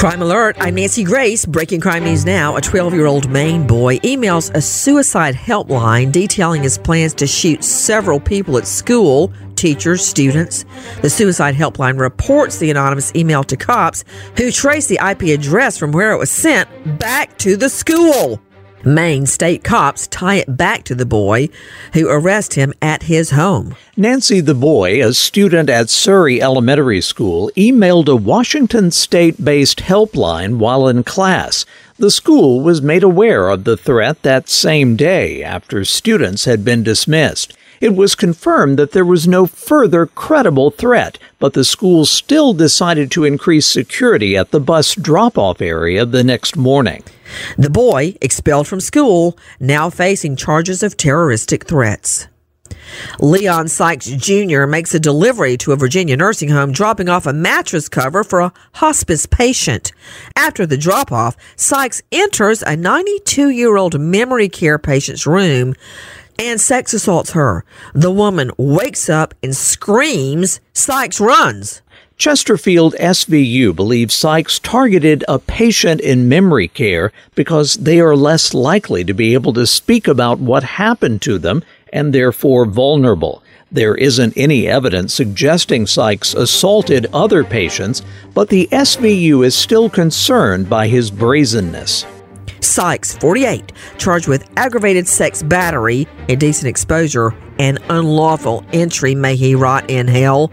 Crime Alert, I'm Nancy Grace. Breaking crime news now. A 12 year old Maine boy emails a suicide helpline detailing his plans to shoot several people at school, teachers, students. The suicide helpline reports the anonymous email to cops who trace the IP address from where it was sent back to the school. Maine state cops tie it back to the boy who arrest him at his home. Nancy the boy, a student at Surry Elementary School, emailed a Washington state based helpline while in class. The school was made aware of the threat that same day after students had been dismissed. It was confirmed that there was no further credible threat, but the school still decided to increase security at the bus drop off area the next morning. The boy, expelled from school, now facing charges of terroristic threats. Leon Sykes Jr. makes a delivery to a Virginia nursing home, dropping off a mattress cover for a hospice patient. After the drop off, Sykes enters a 92 year old memory care patient's room and sex assaults her. The woman wakes up and screams. Sykes runs. Chesterfield SVU believes Sykes targeted a patient in memory care because they are less likely to be able to speak about what happened to them and therefore vulnerable. There isn't any evidence suggesting Sykes assaulted other patients, but the SVU is still concerned by his brazenness. Sykes, 48, charged with aggravated sex battery, indecent exposure, and unlawful entry. May he rot in hell.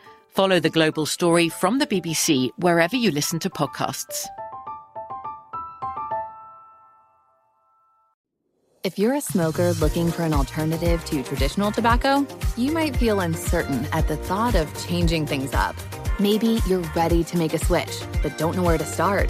Follow the global story from the BBC wherever you listen to podcasts. If you're a smoker looking for an alternative to traditional tobacco, you might feel uncertain at the thought of changing things up. Maybe you're ready to make a switch, but don't know where to start.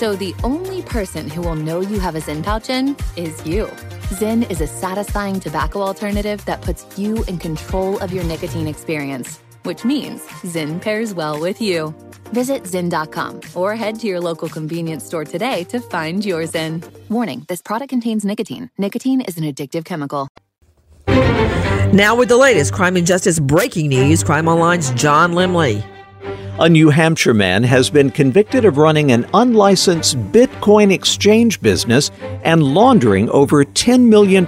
So the only person who will know you have a Zyn pouch in is you. Zyn is a satisfying tobacco alternative that puts you in control of your nicotine experience, which means Zyn pairs well with you. Visit Zyn.com or head to your local convenience store today to find your Zyn. Warning this product contains nicotine. Nicotine is an addictive chemical. Now, with the latest crime and justice breaking news, Crime Online's John Limley. A New Hampshire man has been convicted of running an unlicensed Bitcoin exchange business and laundering over $10 million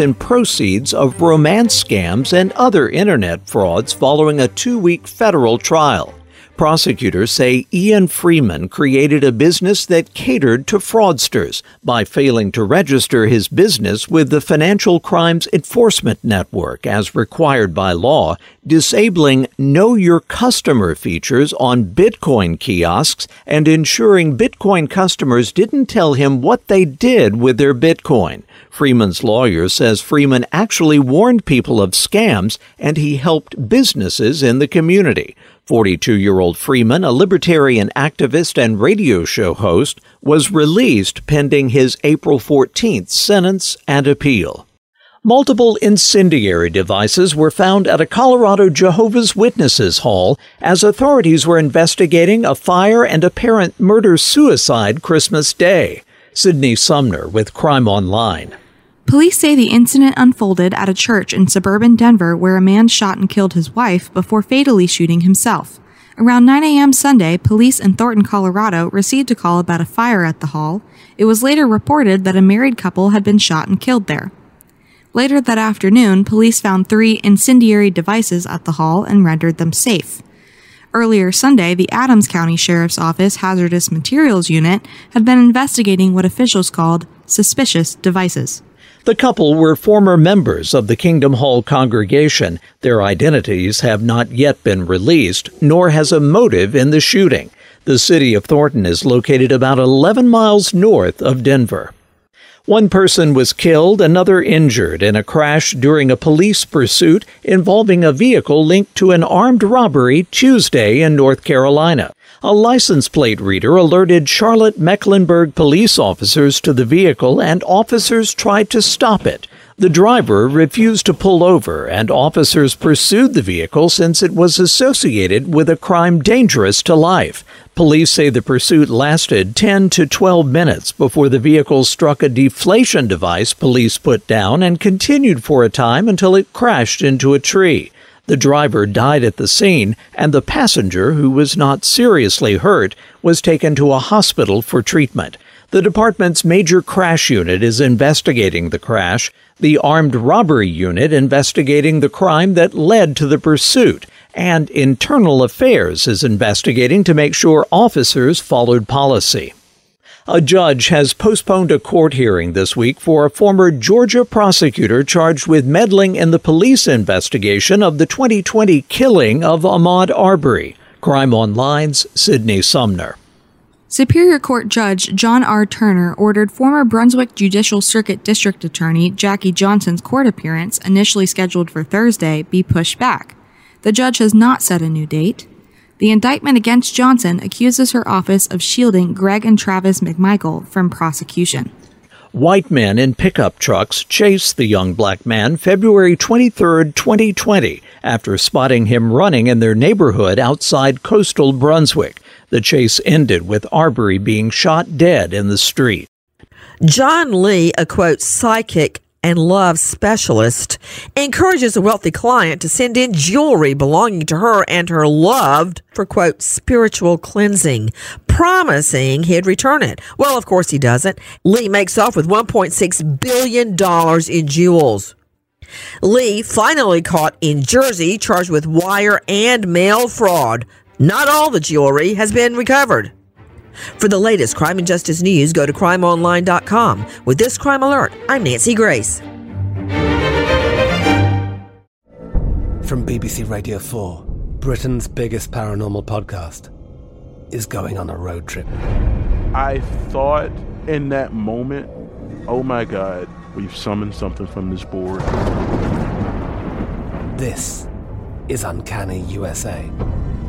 in proceeds of romance scams and other internet frauds following a two week federal trial. Prosecutors say Ian Freeman created a business that catered to fraudsters by failing to register his business with the Financial Crimes Enforcement Network as required by law, disabling Know Your Customer features on Bitcoin kiosks, and ensuring Bitcoin customers didn't tell him what they did with their Bitcoin. Freeman's lawyer says Freeman actually warned people of scams and he helped businesses in the community. 42 year old Freeman, a libertarian activist and radio show host, was released pending his April 14th sentence and appeal. Multiple incendiary devices were found at a Colorado Jehovah's Witnesses hall as authorities were investigating a fire and apparent murder suicide Christmas Day. Sydney Sumner with Crime Online. Police say the incident unfolded at a church in suburban Denver where a man shot and killed his wife before fatally shooting himself. Around 9 a.m. Sunday, police in Thornton, Colorado received a call about a fire at the hall. It was later reported that a married couple had been shot and killed there. Later that afternoon, police found three incendiary devices at the hall and rendered them safe. Earlier Sunday, the Adams County Sheriff's Office Hazardous Materials Unit had been investigating what officials called suspicious devices. The couple were former members of the Kingdom Hall congregation. Their identities have not yet been released, nor has a motive in the shooting. The city of Thornton is located about 11 miles north of Denver. One person was killed, another injured in a crash during a police pursuit involving a vehicle linked to an armed robbery Tuesday in North Carolina. A license plate reader alerted Charlotte Mecklenburg police officers to the vehicle and officers tried to stop it. The driver refused to pull over, and officers pursued the vehicle since it was associated with a crime dangerous to life. Police say the pursuit lasted 10 to 12 minutes before the vehicle struck a deflation device police put down and continued for a time until it crashed into a tree. The driver died at the scene, and the passenger, who was not seriously hurt, was taken to a hospital for treatment. The department's major crash unit is investigating the crash, the armed robbery unit investigating the crime that led to the pursuit, and Internal Affairs is investigating to make sure officers followed policy. A judge has postponed a court hearing this week for a former Georgia prosecutor charged with meddling in the police investigation of the 2020 killing of Ahmaud Arbery. Crime Online's Sydney Sumner. Superior Court Judge John R. Turner ordered former Brunswick Judicial Circuit District Attorney Jackie Johnson's court appearance, initially scheduled for Thursday, be pushed back. The judge has not set a new date. The indictment against Johnson accuses her office of shielding Greg and Travis McMichael from prosecution. White men in pickup trucks chased the young black man February 23, 2020, after spotting him running in their neighborhood outside coastal Brunswick. The chase ended with Arbery being shot dead in the street. John Lee, a quote, psychic and love specialist, encourages a wealthy client to send in jewelry belonging to her and her loved for quote, spiritual cleansing, promising he'd return it. Well, of course he doesn't. Lee makes off with $1.6 billion in jewels. Lee finally caught in Jersey, charged with wire and mail fraud. Not all the jewelry has been recovered. For the latest crime and justice news, go to crimeonline.com. With this crime alert, I'm Nancy Grace. From BBC Radio 4, Britain's biggest paranormal podcast is going on a road trip. I thought in that moment, oh my God, we've summoned something from this board. This is Uncanny USA.